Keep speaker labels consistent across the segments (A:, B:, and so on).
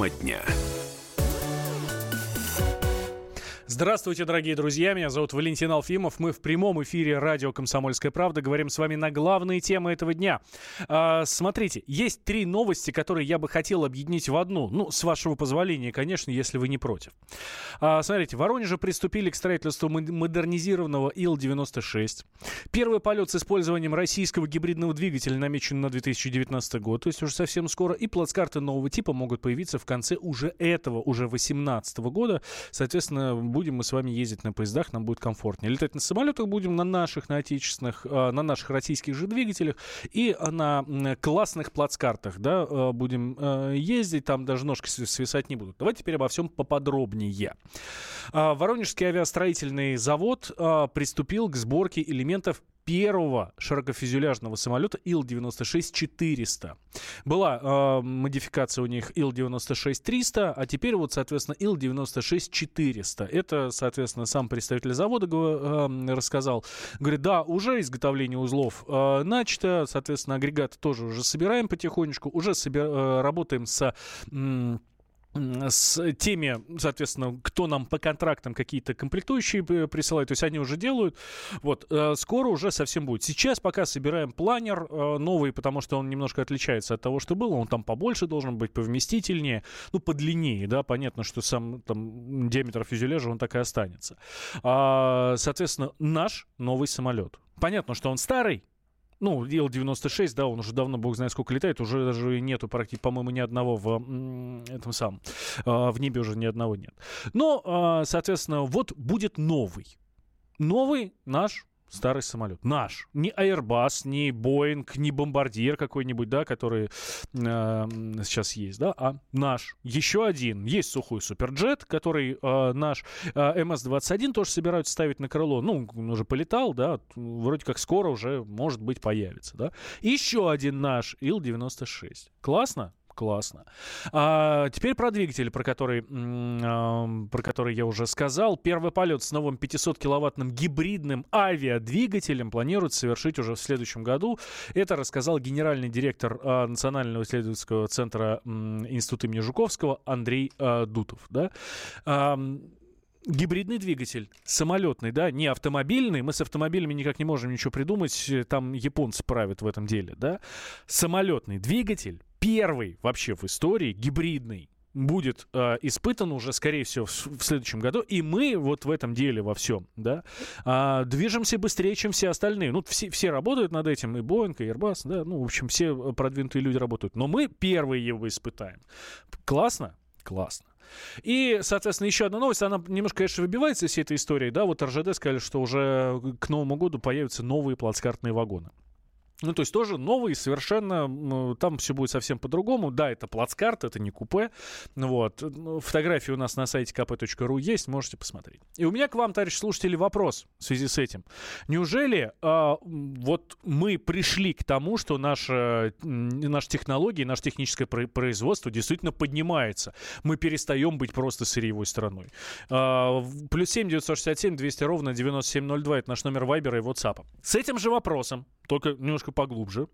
A: Тема дня.
B: Здравствуйте, дорогие друзья. Меня зовут Валентин Алфимов. Мы в прямом эфире радио «Комсомольская правда». Говорим с вами на главные темы этого дня. А, смотрите, есть три новости, которые я бы хотел объединить в одну. Ну, с вашего позволения, конечно, если вы не против. А, смотрите, в Воронеже приступили к строительству модернизированного Ил-96. Первый полет с использованием российского гибридного двигателя намечен на 2019 год, то есть уже совсем скоро. И плацкарты нового типа могут появиться в конце уже этого, уже 2018 года. Соответственно, будем будем мы с вами ездить на поездах, нам будет комфортнее. Летать на самолетах будем на наших, на отечественных, а, на наших российских же двигателях и на классных плацкартах, да, а, будем а, ездить, там даже ножки свисать не будут. Давайте теперь обо всем поподробнее. Воронежский авиастроительный завод приступил к сборке элементов первого широкофюзеляжного самолета Ил-96-400. Была э, модификация у них Ил-96-300, а теперь вот, соответственно, Ил-96-400. Это, соответственно, сам представитель завода э, рассказал. Говорит, да, уже изготовление узлов э, начато, соответственно, агрегаты тоже уже собираем потихонечку, уже собер, э, работаем с... Э, с теми, соответственно, кто нам по контрактам какие-то комплектующие присылает, то есть они уже делают. Вот, э, скоро уже совсем будет. Сейчас пока собираем планер э, новый, потому что он немножко отличается от того, что было. Он там побольше должен быть, повместительнее, ну, подлиннее, да, понятно, что сам там диаметр фюзеляжа, он так и останется. А, соответственно, наш новый самолет. Понятно, что он старый, ну, Ил-96, да, он уже давно, бог знает сколько летает, уже даже нету практически, по-моему, ни одного в этом самом, а, в небе уже ни одного нет. Но, а, соответственно, вот будет новый. Новый наш старый самолет. Наш. Не Airbus, не Boeing, не бомбардир какой-нибудь, да, который э, сейчас есть, да, а наш. Еще один. Есть сухой суперджет, который э, наш. Э, МС-21 тоже собираются ставить на крыло. Ну, он уже полетал, да, вроде как скоро уже, может быть, появится, да. Еще один наш Ил-96. Классно? Классно. А, теперь про двигатель, про который, про который я уже сказал. Первый полет с новым 500-киловаттным гибридным авиадвигателем планируется совершить уже в следующем году. Это рассказал генеральный директор а, Национального исследовательского центра Института имени Жуковского Андрей а, Дутов. Да? Гибридный двигатель, самолетный, да, не автомобильный. Мы с автомобилями никак не можем ничего придумать, там японцы правят в этом деле, да. Самолетный двигатель первый вообще в истории гибридный будет э, испытан уже, скорее всего, в, в следующем году. И мы вот в этом деле во всем, да, э, движемся быстрее, чем все остальные. Ну, все, все работают над этим, и Boeing, и Airbus, да, ну, в общем, все продвинутые люди работают. Но мы первые его испытаем. Классно? Классно. И, соответственно, еще одна новость, она немножко, конечно, выбивается из всей этой истории, да, вот РЖД сказали, что уже к Новому году появятся новые плацкартные вагоны. Ну, то есть тоже новый, совершенно, там все будет совсем по-другому. Да, это плацкарт, это не купе. Вот. Ну, фотографии у нас на сайте kp.ru есть, можете посмотреть. И у меня к вам, товарищ слушатели, вопрос в связи с этим. Неужели э, вот мы пришли к тому, что наша, наша технология, наше техническое производство действительно поднимается? Мы перестаем быть просто сырьевой страной. Э, плюс 7 967 200 ровно 9702 это наш номер Вайбера и WhatsApp. С этим же вопросом только немножко поглубже.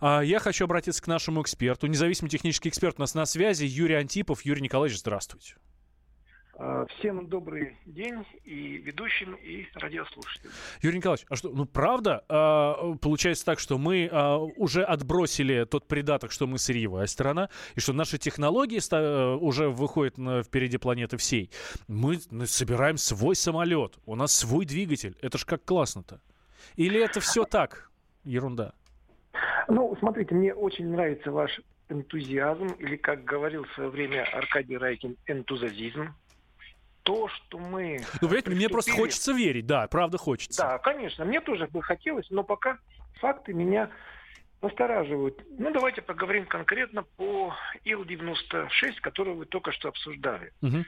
B: А, я хочу обратиться к нашему эксперту, независимый технический эксперт у нас на связи, Юрий Антипов. Юрий Николаевич, здравствуйте.
C: А, всем добрый день и ведущим, и радиослушателям.
B: Юрий Николаевич, а что, ну правда, э, получается так, что мы уже отбросили тот придаток, что мы сырьевая страна, и что наши технологии э, уже выходят на, впереди планеты всей. Мы собираем свой самолет, у нас свой двигатель. Это ж как классно-то. Или это все так? ерунда?
C: Ну, смотрите, мне очень нравится ваш энтузиазм, или, как говорил в свое время Аркадий Райкин, энтузиазм. То, что мы...
B: Ну, понимаете, мне просто хочется верить, да, правда хочется.
C: Да, конечно, мне тоже бы хотелось, но пока факты меня настораживают. Ну, давайте поговорим конкретно по Ил-96, который вы только что обсуждали. Угу.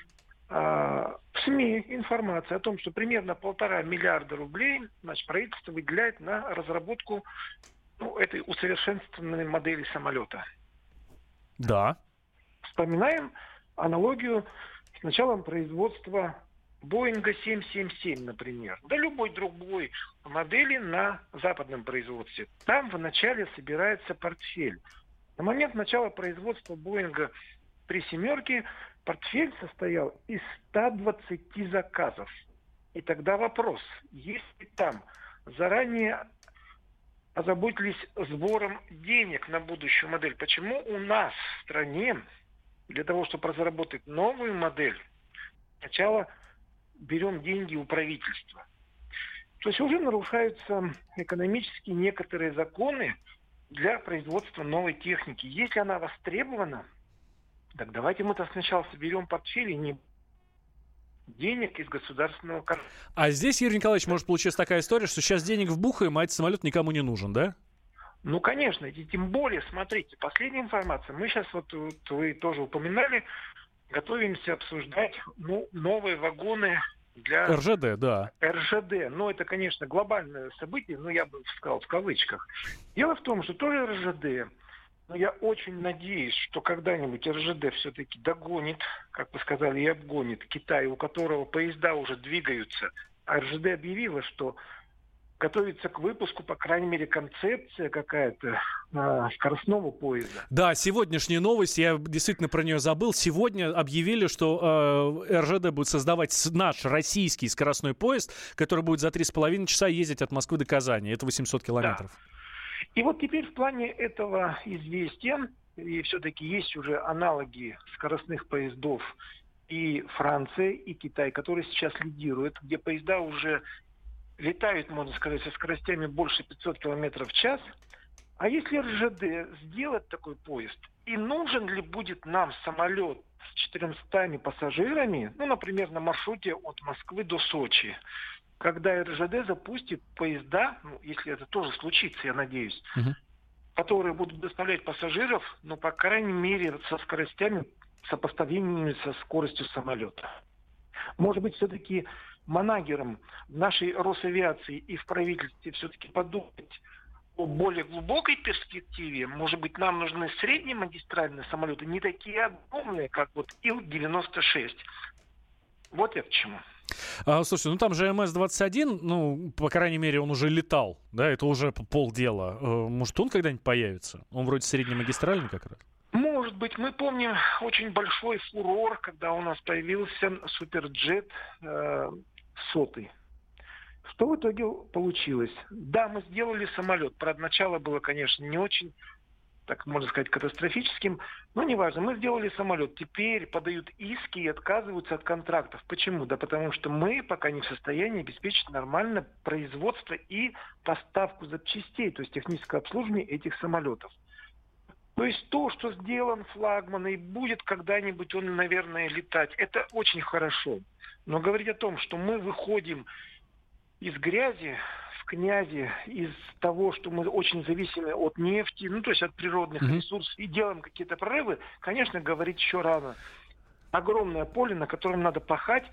C: А, в СМИ информация о том, что примерно полтора миллиарда рублей значит, правительство выделяет на разработку ну, этой усовершенствованной модели самолета.
B: Да.
C: Вспоминаем аналогию с началом производства Боинга 777, например, да любой другой модели на западном производстве. Там вначале собирается портфель. На момент начала производства Боинга при «семерке» портфель состоял из 120 заказов. И тогда вопрос, если там заранее озаботились сбором денег на будущую модель, почему у нас в стране для того, чтобы разработать новую модель, сначала берем деньги у правительства? То есть уже нарушаются экономически некоторые законы для производства новой техники. Если она востребована, так давайте мы-то сначала соберем портфель и не денег из государственного кармана.
B: А здесь, Юрий Николаевич, может получиться такая история, что сейчас денег вбухаем, а этот самолет никому не нужен, да?
C: Ну, конечно, и тем более, смотрите, последняя информация. Мы сейчас, вот, вот вы тоже упоминали, готовимся обсуждать ну, новые вагоны для...
B: РЖД, да.
C: РЖД. Ну, это, конечно, глобальное событие, но я бы сказал в кавычках. Дело в том, что тоже РЖД, но я очень надеюсь, что когда-нибудь РЖД все-таки догонит, как вы сказали, и обгонит Китай, у которого поезда уже двигаются. А РЖД объявила, что готовится к выпуску, по крайней мере, концепция какая-то э, скоростного поезда.
B: Да, сегодняшняя новость, я действительно про нее забыл. Сегодня объявили, что э, РЖД будет создавать наш российский скоростной поезд, который будет за 3,5 часа ездить от Москвы до Казани. Это 800 километров. Да.
C: И вот теперь в плане этого известия, и все-таки есть уже аналоги скоростных поездов и Франция, и Китай, которые сейчас лидируют, где поезда уже летают, можно сказать, со скоростями больше 500 км в час. А если РЖД сделать такой поезд, и нужен ли будет нам самолет с 400 пассажирами, ну, например, на маршруте от Москвы до Сочи, когда РЖД запустит поезда, ну, если это тоже случится, я надеюсь, угу. которые будут доставлять пассажиров, ну, по крайней мере, со скоростями, сопоставимыми со скоростью самолета. Может быть, все-таки манагерам нашей Росавиации и в правительстве все-таки подумать о более глубокой перспективе. Может быть, нам нужны среднемагистральные самолеты, не такие огромные, как вот Ил-96. Вот я к чему.
B: А, слушайте, ну там же МС-21, ну, по крайней мере, он уже летал, да, это уже полдела. Э, может, он когда-нибудь появится? Он вроде среднемагистральный как раз.
C: Может быть, мы помним очень большой фурор, когда у нас появился суперджет э, сотый. Что в итоге получилось? Да, мы сделали самолет. Правда, начало было, конечно, не очень, так можно сказать, катастрофическим, но неважно. Мы сделали самолет. Теперь подают иски и отказываются от контрактов. Почему? Да потому что мы пока не в состоянии обеспечить нормально производство и поставку запчастей, то есть техническое обслуживание этих самолетов. То есть то, что сделан флагман и будет когда-нибудь он, наверное, летать, это очень хорошо. Но говорить о том, что мы выходим из грязи князи, из того, что мы очень зависимы от нефти, ну то есть от природных mm-hmm. ресурсов, и делаем какие-то прорывы, конечно, говорить еще рано. Огромное поле, на котором надо пахать,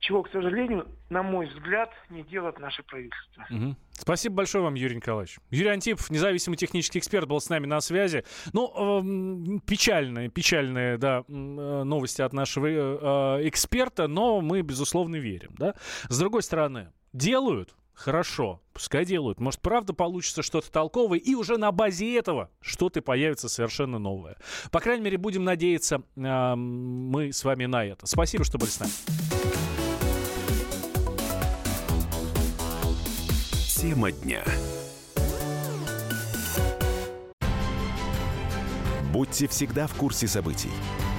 C: чего, к сожалению, на мой взгляд, не делает наше правительство.
B: Угу. Спасибо большое вам, Юрий Николаевич. Юрий Антипов, независимый технический эксперт, был с нами на связи. Ну, э, печальные, печальные, да, э, новости от нашего э, эксперта, но мы, безусловно, верим, да. С другой стороны, делают, Хорошо, пускай делают. Может, правда получится что-то толковое, и уже на базе этого что-то появится совершенно новое. По крайней мере, будем надеяться э, мы с вами на это. Спасибо, что были с нами.
A: Тема дня. Будьте всегда в курсе событий.